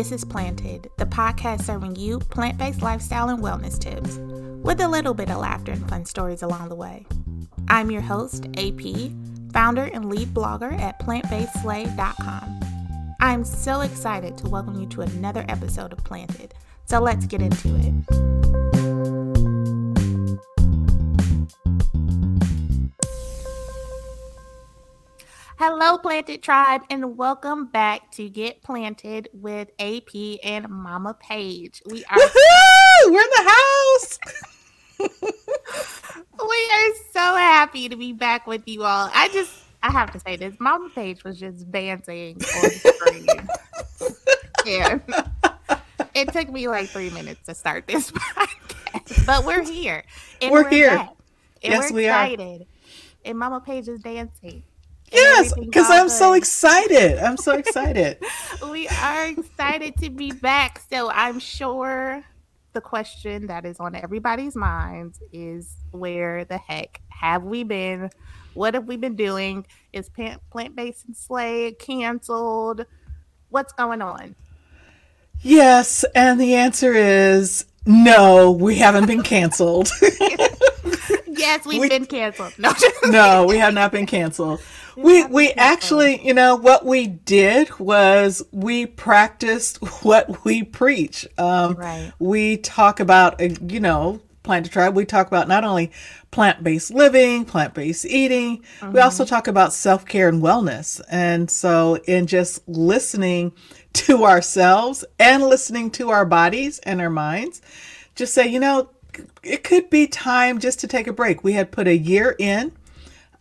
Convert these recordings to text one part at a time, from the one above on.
This is Planted, the podcast serving you plant based lifestyle and wellness tips, with a little bit of laughter and fun stories along the way. I'm your host, AP, founder and lead blogger at plantbasedslay.com. I'm so excited to welcome you to another episode of Planted, so let's get into it. Hello, Planted Tribe, and welcome back to Get Planted with AP and Mama Page. We are Woohoo! We're in the house. we are so happy to be back with you all. I just I have to say this, Mama Page was just dancing on screen. and it took me like three minutes to start this podcast. But we're here. And We're here. back, Yes, we're we are. And Mama Page is dancing. Yes, because I'm so excited. I'm so excited. we are excited to be back. So I'm sure the question that is on everybody's minds is where the heck have we been? What have we been doing? Is plant based and slay canceled? What's going on? yes, and the answer is no. We haven't been canceled. Yes, we've We- been canceled. No, no, we have not been canceled. We we actually, you know, what we did was we practiced what we preach. Um, Right. We talk about, uh, you know, Planted tribe. We talk about not only plant based living, plant based eating. We also talk about self care and wellness. And so, in just listening to ourselves and listening to our bodies and our minds, just say, you know, it could be time just to take a break. We had put a year in.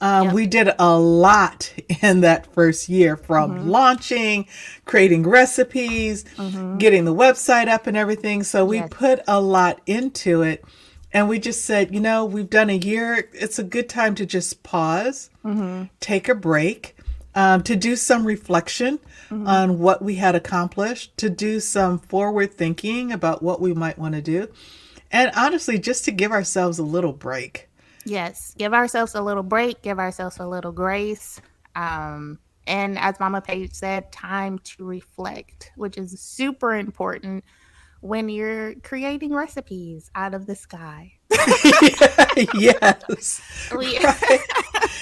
Um, Yep. We did a lot in that first year from launching, creating recipes, getting the website up and everything. So we Yes. put a lot into it. And we just said, you know, we've done a year. It's a good time to just pause, take a break, um, to do some reflection on what we had accomplished, to do some forward thinking about what we might want to do. And honestly, just to give ourselves a little break. Yes, give ourselves a little break, give ourselves a little grace. Um, and as Mama Page said, time to reflect, which is super important when you're creating recipes out of the sky. yes.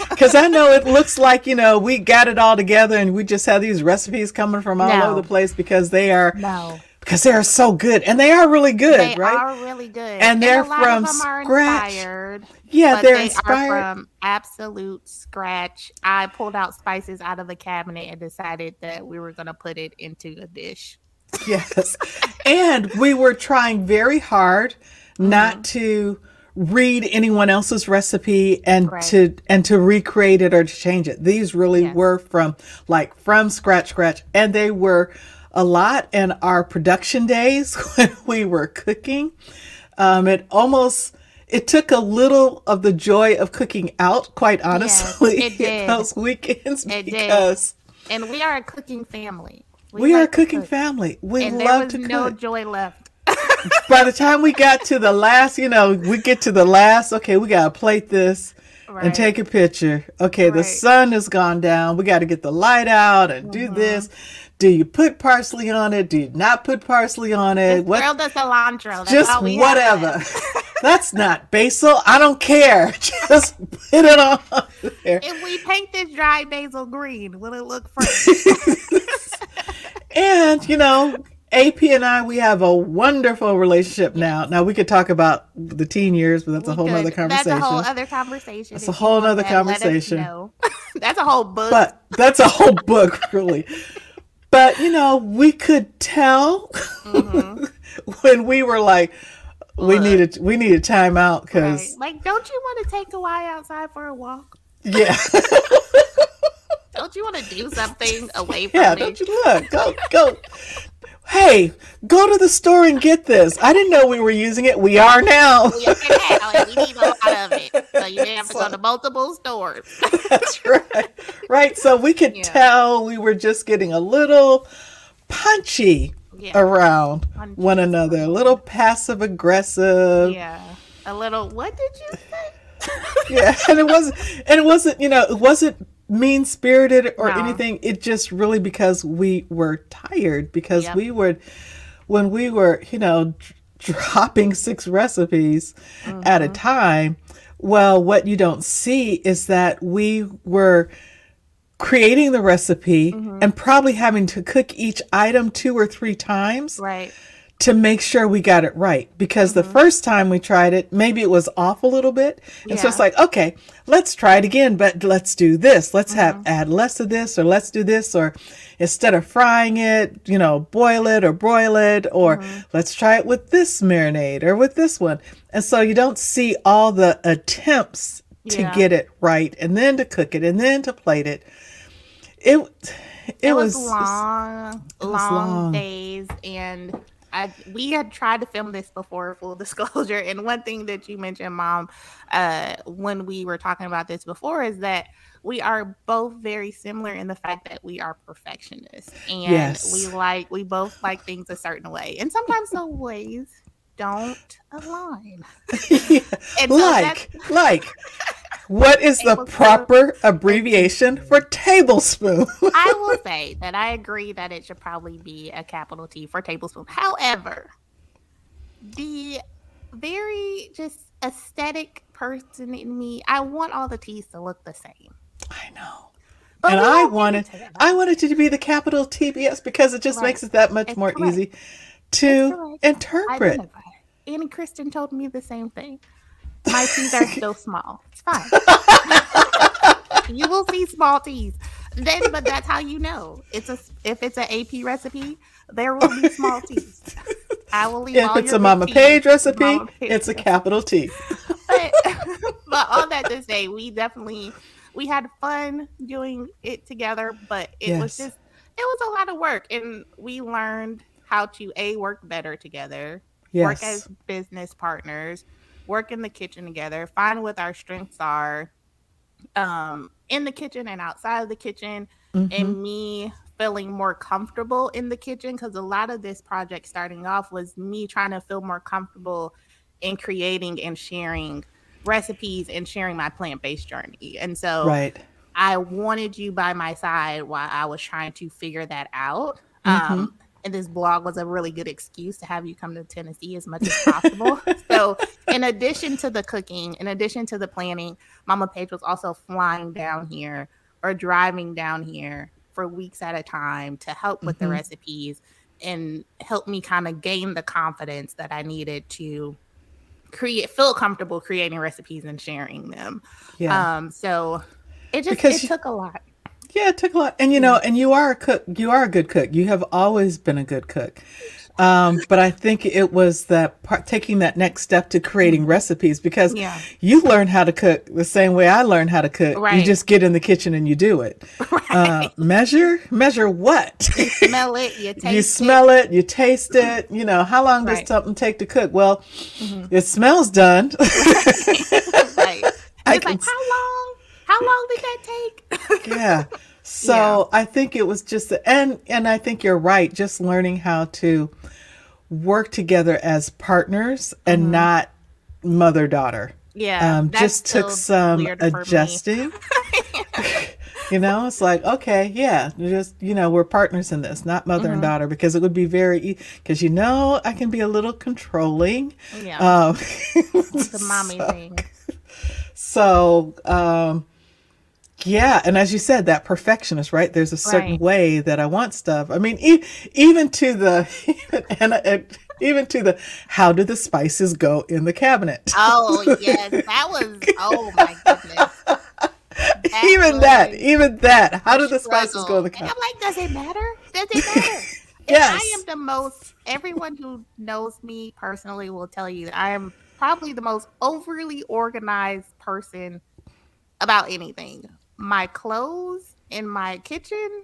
Because I know it looks like, you know, we got it all together and we just have these recipes coming from all No. over the place because they are no, because they are so good and they are really good, they right? They are really good, And they're a lot from of them are scratch. inspired. Yeah, but they're they inspired. are from absolute scratch. I pulled out spices out of the cabinet and decided that we were going to put it into a dish. Yes. and we were trying very hard Mm-hmm. not to read anyone else's recipe and Right. to and to recreate it or to change it. These really Yes. were from like from scratch scratch and they were a lot in our production days when we were cooking. Um it almost it took a little of the joy of cooking out, quite honestly, it did. those weekends It did. And we are a cooking family. we, are a cooking cook. family. We and love to no joy left. by the time we got to the last, you know, we get to the last, okay, we got to plate this Right. and take a picture. Okay, the sun has gone down. We got to get the light out and Mm-hmm. do this. Do you put parsley on it? Do you not put parsley on it? Just grill the cilantro. That's just we whatever. That's not basil. I don't care. Just put it on there. If we paint this dry basil green, will it look fresh? And, you know, AP and I, we have a wonderful relationship now. Now, we could talk about the teen years, but that's a whole could. nother conversation. That's a whole other conversation. That's a whole that, conversation. that's a whole book. but that's a whole book really but you know we could tell mm-hmm. when we were like we needed we needed time out Right. because Like, don't you want to take a Y outside for a walk? yeah Don't you want to do something away from yeah me? don't you look go go hey go to the store and get this i didn't know we were using it we are now We are now, and we need a lot of it. So you didn't have to go to multiple stores. that's right right so we could Yeah. tell we were just getting a little punchy Yeah. around one another a little passive aggressive Yeah. A little, what did you say? yeah and it wasn't and it wasn't you know it wasn't mean spirited or No. anything. It just really because we were tired because Yep. we would when we were you know dr- dropping six recipes at Mm-hmm. a time. Well, what you don't see is that we were creating the recipe Mm-hmm. and probably having to cook each item two or three times Right. to make sure we got it right. Because the mm-hmm. first time we tried it maybe it was off a little bit. And so it's like okay let's try it again but let's do this. Let's have mm-hmm. add less of this or let's do this or instead of frying it you know boil it or broil it or mm-hmm. let's try it with this marinade or with this one. And so you don't see all the attempts to Yeah. get it right and then to cook it and then to plate it it it, It, was, was, long, was long, long. days, and I we had tried to film this before. Full disclosure, and one thing that you mentioned, Mom, uh, when we were talking about this before, is that we are both very similar in the fact that we are perfectionists, and Yes. we like we both like things a certain way, and sometimes the ways don't align. So like like what is the proper abbreviation for tablespoon I will say that I agree that it should probably be a capital T for tablespoon. However, the very just aesthetic person in me, I want all the T's to look the same. i know But and i wanted i wanted it to be the capital tbs because it just Right. makes it that much It's more correct. easy to interpret. Annie Kristen told me the same thing. My T's are still small. It's fine. you will see small T's. Then, but that's how you know it's a if it's an AP recipe, there will be small T's. I will leave if it's a mama page recipe Mama Page it's a capital t But, but all that to say, we definitely we had fun doing it together, but it was just it was a lot of work, and we learned how to a work better together, work as business partners, work in the kitchen together, find what our strengths are, um, in the kitchen and outside of the kitchen, Mhm. and me feeling more comfortable in the kitchen because a lot of this project starting off was me trying to feel more comfortable in creating and sharing recipes and sharing my plant-based journey and so right i wanted you by my side while i was trying to figure that out Mm-hmm. um and this blog was a really good excuse to have you come to tennessee as much as possible so in addition to the cooking in addition to the planning mama page was also flying down here or driving down here for weeks at a time to help with the Mhm. recipes and help me kind of gain the confidence that I needed to create feel comfortable creating recipes and sharing them. yeah Um so it just Because it you- took a lot. Yeah, it took a lot. And you know, and you are a cook. You are a good cook. You have always been a good cook. Um, but I think it was that part, taking that next step to creating recipes because Yeah. you learn how to cook the same way I learned how to cook. You just get in the kitchen and you do it. Uh, measure, measure what? Smell it, you taste you smell it, you taste it. You know, how long does Right. something take to cook? Well, it smells done. right. I It's like how long? How long did that take? yeah so i think it was just and and i think you're right just learning how to work together as partners and not mother daughter yeah. um just took some weird for me. adjusting you know it's like okay yeah just you know we're partners in this not mother Mm-hmm. and daughter because it would be very because you know i can be a little controlling Yeah. um it's a mommy thing. so, um, yeah, and as you said, that perfectionist, right? There's a certain Right. way that I want stuff. I mean, e- even to the even, and, and even to the how do the spices go in the cabinet? Oh yes, that was oh my goodness. That even that, even that. How do the spices go in the And cabinet? I'm like, does it matter? Does it matter? And Yes. I am the most, everyone who knows me personally will tell you that I am probably the most overly organized person about anything. My clothes in my kitchen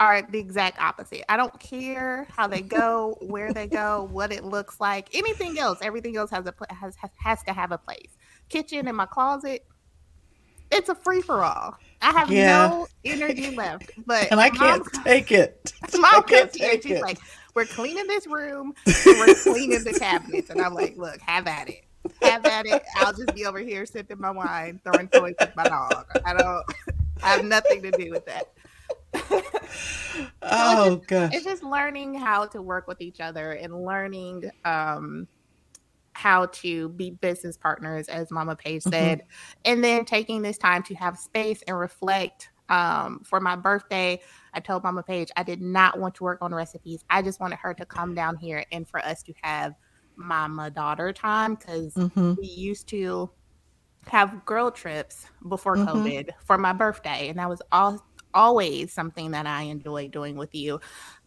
are the exact opposite. I don't care how they go, where they go, what it looks like, anything else. Everything else has a has has, to have a place. Kitchen in my closet, it's a free for all. I have Yeah. no energy left. But And I can't Mom- take it. Mom comes here and she's it. like, "We're cleaning this room. and we're cleaning the cabinets." And I'm like, "Look, have at it. Have at it. I'll just be over here sipping my wine, throwing toys with my dog. I don't." I have nothing to do with that. oh it's just, gosh. It's just learning how to work with each other and learning um how to be business partners, as Mama Page mm-hmm. said, mm-hmm. and then taking this time to have space and reflect. Um, for my birthday, I told Mama Page I did not want to work on recipes. I just wanted her to come down here and for us to have mama daughter time because mm-hmm. we used to have girl trips before mm-hmm. COVID for my birthday, and that was all always something that I enjoy doing with you.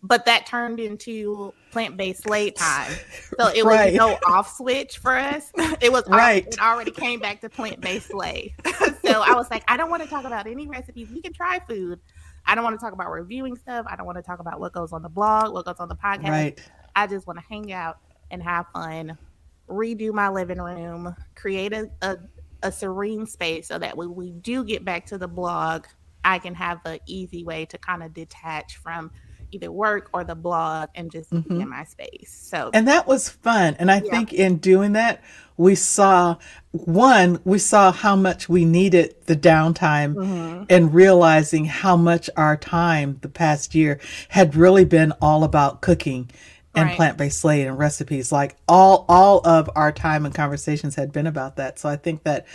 But that turned into plant based slay time. So it right. was no off switch for us. It was right. it already came back to plant based slay. so I was like, I don't want to talk about any recipes. We can try food. I don't want to talk about reviewing stuff. I don't want to talk about what goes on the blog, what goes on the podcast. Right. I just want to hang out and have fun, redo my living room, create a, a, a serene space so that when we do get back to the blog, I can have an easy way to kind of detach from either work or the blog and just mm-hmm. be in my space. So And that was fun. And I yeah. think in doing that, we saw one, we saw how much we needed the downtime mm-hmm. and realizing how much our time the past year had really been all about cooking and right. plant-based slay and recipes like all all of our time and conversations had been about that so i think that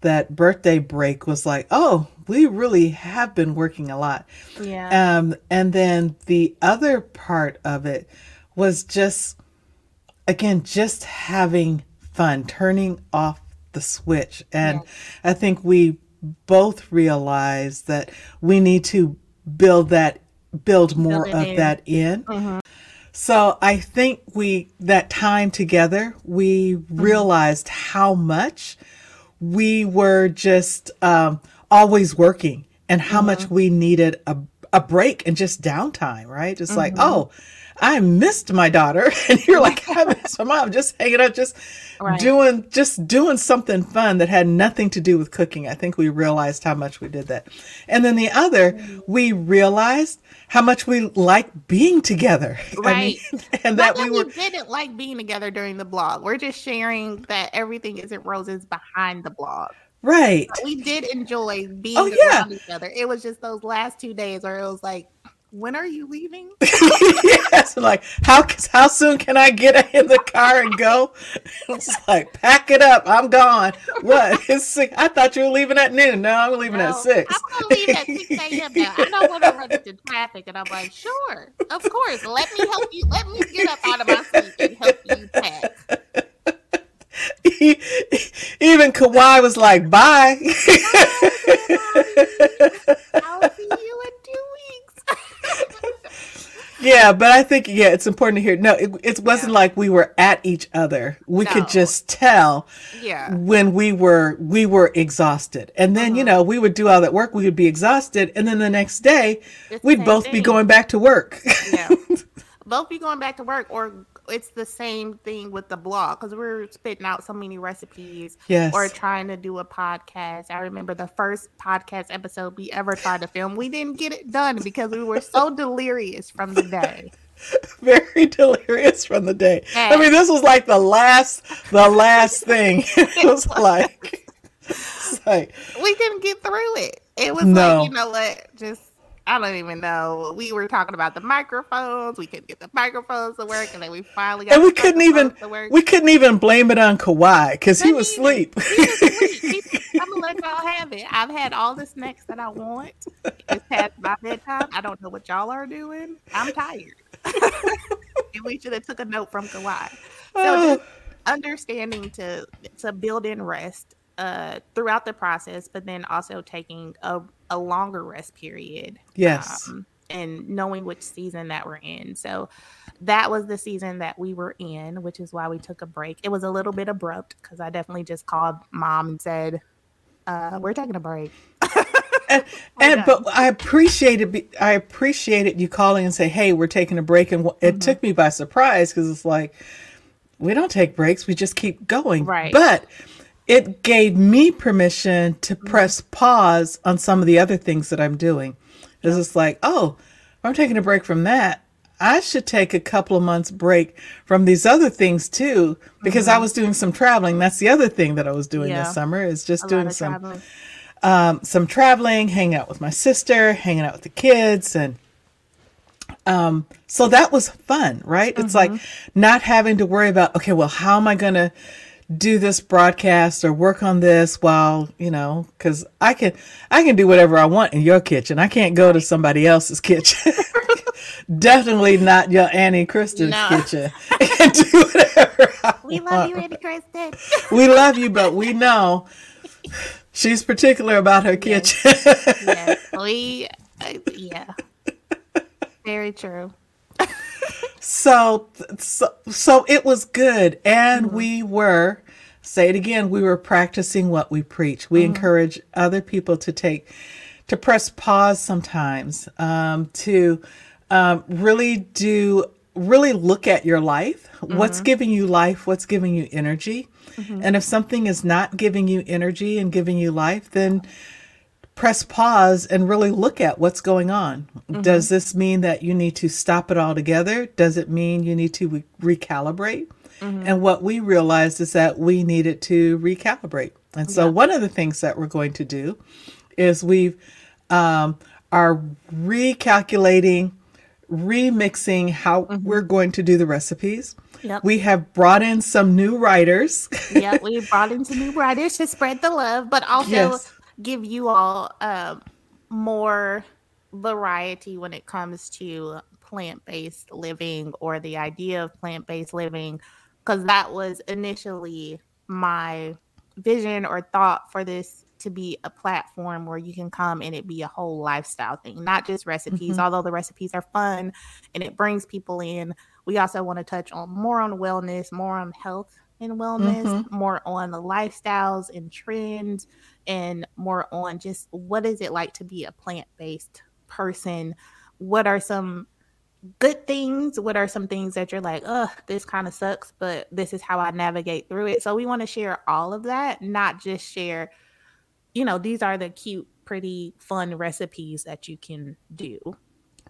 that birthday break was like, oh, we really have been working a lot. Yeah. Um, and then the other part of it was just, again, just having fun, turning off the switch. And yeah. I think we both realized that we need to build that, build more build of in. that in. Mm-hmm. So I think we, that time together, we mm-hmm. realized how much we were just um, always working and how mm-hmm. much we needed a, a break and just downtime, right? Just mm-hmm. like, oh, I missed my daughter. And you're like, I miss my mom, just hanging out, just right. doing, just doing something fun that had nothing to do with cooking. I think we realized how much we did that. And then the other, mm-hmm. we realized how much we like being together. Right. I mean, and that we, were... we didn't like being together during the blog. We're just sharing that everything isn't roses behind the blog. Right. But we did enjoy being oh, around yeah. each other. It was just those last two days where it was like, when are you leaving? yes, like how how soon can I get in the car and go? It's like pack it up, I'm gone. What? It's six. I thought you were leaving at noon. No, I'm leaving no, at six. I'm gonna leave at six a.m. now. I don't want to run into traffic, and I'm like, sure, of course. Let me help you. Let me get up out of my seat and help you pack. Even Kawhi was like, bye. I'll see you in two yeah, but I think yeah, it's important to hear. No, it, it wasn't yeah. like we were at each other. We no. could just tell. Yeah. When we were we were exhausted, and then uh-huh. you know we would do all that work. We would be exhausted, and then the next day it's we'd both thing. be going back to work. Yeah. both be going back to work or it's the same thing with the blog because we're spitting out so many recipes yes. or trying to do a podcast. I remember the first podcast episode we ever tried to film. We didn't get it done because we were so delirious from the day. Very delirious from the day. I mean, this was like the last, the last thing. it was like, like we didn't get through it. It was no. like, you know what, just I don't even know. We were talking about the microphones. We couldn't get the microphones to work, and then we finally got. And we couldn't even we couldn't even blame it on Kawhi because he was asleep. I'm gonna let y'all have it. I've had all the snacks that I want. It's past my bedtime. I don't know what y'all are doing. I'm tired. and we should have took a note from Kawhi. So uh. just understanding to to build in rest uh, throughout the process, but then also taking a a longer rest period. Yes. Um, and knowing which season that we're in. So that was the season that we were in, which is why we took a break. It was a little bit abrupt because I definitely just called mom and said, uh, "We're taking a break." and, and but I appreciated I appreciated you calling and say, "Hey, we're taking a break," and it mm-hmm. took me by surprise because it's like we don't take breaks; we just keep going. Right. But it gave me permission to mm-hmm. press pause on some of the other things that I'm doing. It's just like, oh, I'm taking a break from that. I should take a couple of months break from these other things too, because mm-hmm. I was doing some traveling. That's the other thing that I was doing yeah. this summer is just a doing some. um, some traveling, hanging out with my sister, hanging out with the kids, and um, so that was fun, right? It's like not having to worry about, okay, well, how am I going to do this broadcast or work on this while, you know, cause I can, I can do whatever I want in your kitchen. I can't go to somebody else's kitchen. Definitely not your Annie Kristen's No. kitchen and do whatever I We want. love you, annie Kristen. We love you, but we know she's particular about her kitchen. yes, we. Uh, yeah. Very true. So, so, so it was good. And we were, say it again, we were practicing what we preach. We encourage other people to take, to press pause sometimes, um, to um, really do, really look at your life. What's giving you life? What's giving you energy? And if something is not giving you energy and giving you life, then press pause and really look at what's going on. Mm-hmm. Does this mean that you need to stop it altogether? Does it mean you need to re- recalibrate? Mm-hmm. And what we realized is that we needed to recalibrate. And so one of the things that we're going to do is we've um, are recalculating, remixing how mm-hmm. we're going to do the recipes. Yep. We have brought in some new writers. yeah, we brought in some new writers to spread the love, but also Yes. Give you all um, more variety when it comes to plant based living or the idea of plant based living, because that was initially my vision or thought for this to be a platform where you can come and it be a whole lifestyle thing, not just recipes, although the recipes are fun and it brings people in. We also want to touch on more on wellness, more on health and wellness, mm-hmm. more on the lifestyles and trends, and more on just what is it like to be a plant based person? What are some good things? What are some things that you're like, oh, this kind of sucks, but this is how I navigate through it? So we want to share all of that, not just share, you know, these are the cute, pretty, fun recipes that you can do.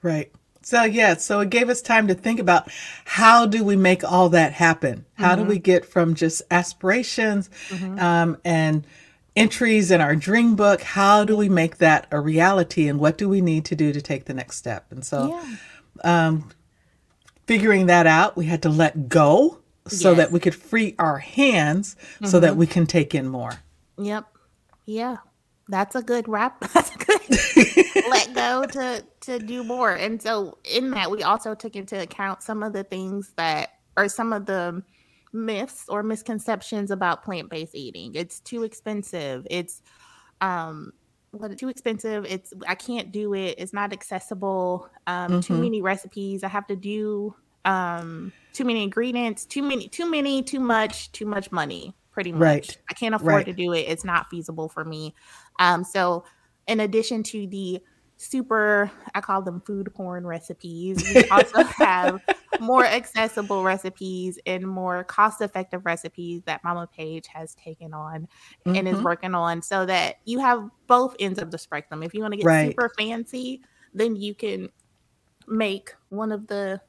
Right. So yeah, so it gave us time to think about how do we make all that happen? How do we mm-hmm. get from just aspirations mm-hmm. um, and entries in our dream book? How do we make that a reality? And what do we need to do to take the next step? And so Yeah. Um, figuring that out, we had to let go so that we could free our hands so that mm-hmm. we can take in more. Yep. Yeah. That's a good wrap. That's a good let go to to do more. And so in that we also took into account some of the things that or some of the myths or misconceptions about plant-based eating. It's too expensive. It's um what too expensive. It's I can't do it. It's not accessible. Um too many recipes. I have to do um too many ingredients, too many too many, too much, too much money, pretty much. Right. I can't afford Right. to do it. It's not feasible for me. Um so in addition to the super I call them food porn recipes, we also have more accessible recipes and more cost effective recipes that Mama Page has taken on and is Mhm. working on so that you have both ends of the spectrum. If you want to get Right. super fancy, then you can make one of the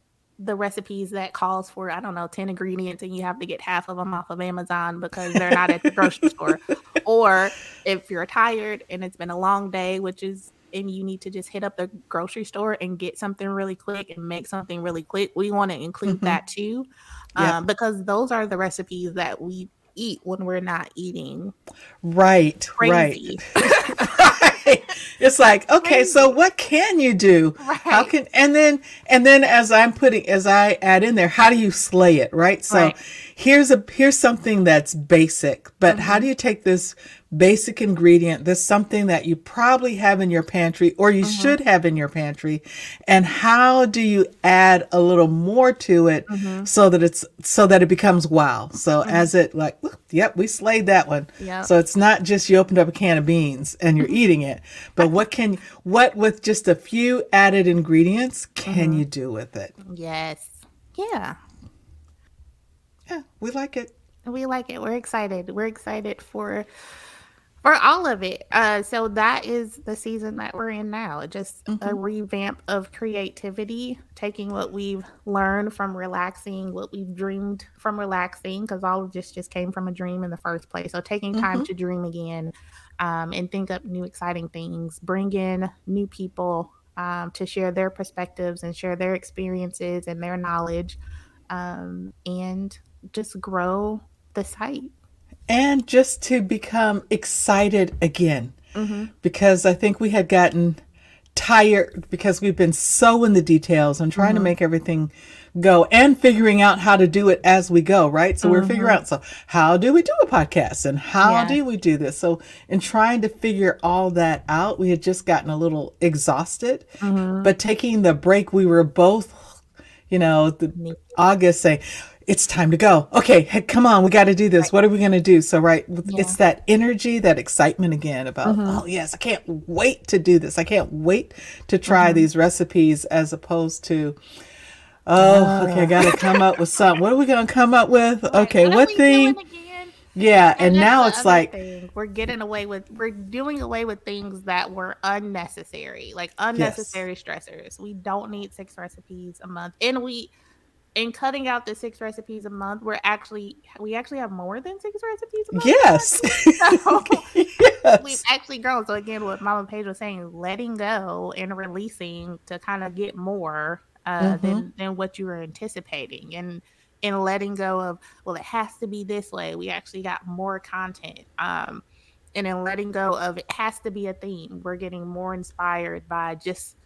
the recipes that calls for I don't know 10 ingredients and you have to get half of them off of Amazon because they're not at the grocery store. Or if you're tired and it's been a long day, which is and you need to just hit up the grocery store and get something really quick and make something really quick, we want to include Mhm. that too. Yeah. Um, because those are the recipes that we eat when we're not eating Right. crazy. Right. It's like, okay, so what can you do? How can and then and then as I'm putting as I add in there, how do you slay it, right? So Right. Here's a here's something that's basic, but how Mm-hmm. do you take this basic ingredient, this something that you probably have in your pantry or you Mm-hmm. should have in your pantry, and how do you add a little more to it Mm-hmm. so that it's so that it becomes wow. So as it like, yep, we slayed that one. Yep. So it's not just you opened up a can of beans and you're eating it, but what can what with just a few added ingredients can you do with it? Yes. Yeah. Yeah, we like it. We like it. We're excited. We're excited for for all of it. Uh, so that is the season that we're in now. Just mm-hmm. a revamp of creativity, taking what we've learned from relaxing, what we've dreamed from relaxing, because all of this just came from a dream in the first place. So taking time mm-hmm. to dream again um, and think up new exciting things, bring in new people um, to share their perspectives and share their experiences and their knowledge, um, and just grow the site and just to become excited again. Mm-hmm. Because I think we had gotten tired because we've been so in the details and trying mm-hmm. to make everything go and figuring out how to do it as we go, right? So mm-hmm. we're figuring out so how do we do a podcast and how yeah. do we do this? So in trying to figure all that out, we had just gotten a little exhausted. Mm-hmm. But taking the break, we were both, you know, the, August saying, it's time to go. Okay, hey, come on, we got to do this. Right. What are we going to do? So, right, yeah. it's that energy, that excitement again about, mm-hmm. oh, yes, I can't wait to do this. I can't wait to try mm-hmm. these recipes as opposed to, oh, okay, I got to come up with something. What are we going to come up with? Right. Okay, what, what thing? Yeah, and, and now it's like thing. we're getting away with we're doing away with things that were unnecessary, like unnecessary yes. stressors. We don't need six recipes a month, and we in cutting out the six recipes a month, we're actually we actually have more than six recipes a month. Yes. So yes. We've actually grown. So again, what Mama Page was saying, letting go and releasing to kind of get more uh, mm-hmm. than than what you were anticipating, and in letting go of well, it has to be this way. We actually got more content. Um, and in letting go of it has to be a theme. We're getting more inspired by just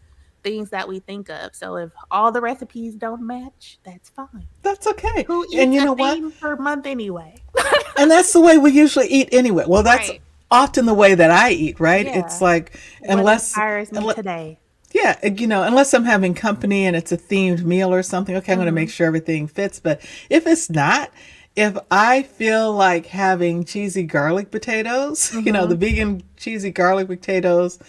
things that we think of. So if all the recipes don't match, that's fine. That's okay. Who eats and you know what? Per month anyway. and that's the way we usually eat anyway. Well, that's right. often the way that I eat. Right? Yeah. It's like unless what me unless, today. Yeah, you know, unless I'm having company and it's a themed meal or something, okay, I'm mm-hmm. going to make sure everything fits. But if it's not, if I feel like having cheesy garlic potatoes, mm-hmm. you know, the mm-hmm. vegan cheesy garlic potatoes,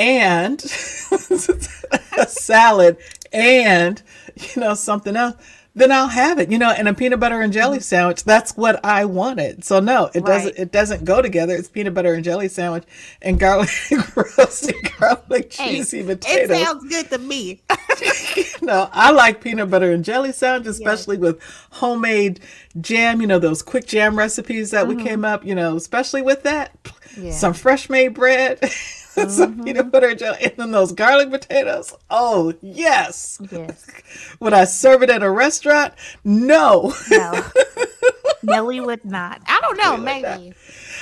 and a salad and you know something else then I'll have it, you know, and a peanut butter and jelly mm-hmm. sandwich. That's what I wanted. So no, it right. doesn't. It doesn't go together. It's peanut butter and jelly sandwich and garlic roasted garlic cheesy hey, potatoes. It sounds good to me. no, I like peanut butter and jelly sandwich, especially yes. with homemade jam. You know those quick jam recipes that mm-hmm. we came up. You know, especially with that, yeah. some fresh made bread. Some peanut butter and jelly, and then those garlic potatoes. Oh yes. Yes. would I serve it at a restaurant? No. No. Nelly would not. I don't know. Maybe. maybe.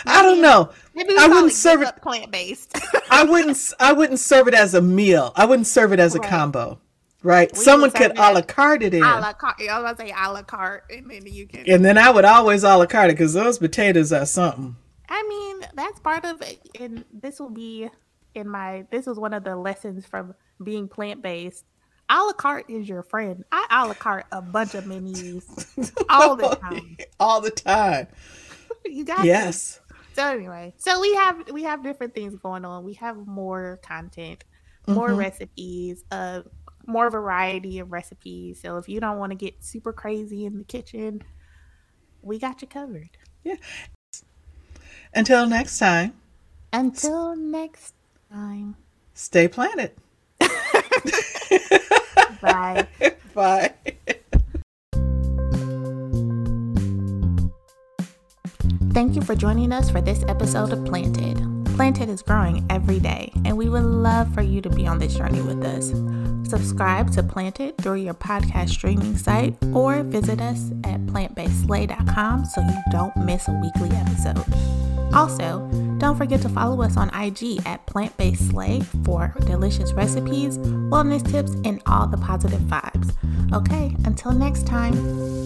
I don't know. Maybe I wouldn't serve it plant based. I wouldn't. I wouldn't serve it as a meal. I wouldn't serve it as a combo. Right. We Someone could a la carte it in. A la carte. I was gonna say a la carte, and then you can. And then I would always a la carte it because those potatoes are something. I mean, that's part of it. And this will be in my, this was one of the lessons from being plant based. A la carte is your friend. I a la carte a bunch of menus all the time. all the time. you got yes. So anyway, so we have we have different things going on. We have more content, more mm-hmm. recipes, uh, more variety of recipes. So if you don't want to get super crazy in the kitchen, we got you covered. Yeah. Until next time. Until next time. Stay planted. Bye. Bye. Thank you for joining us for this episode of Planted. Planted is growing every day, and we would love for you to be on this journey with us. Subscribe to Planted through your podcast streaming site or visit us at plantbasedslay.com so you don't miss a weekly episode. Also, don't forget to follow us on IG at Plant Based for delicious recipes, wellness tips, and all the positive vibes. Okay, until next time.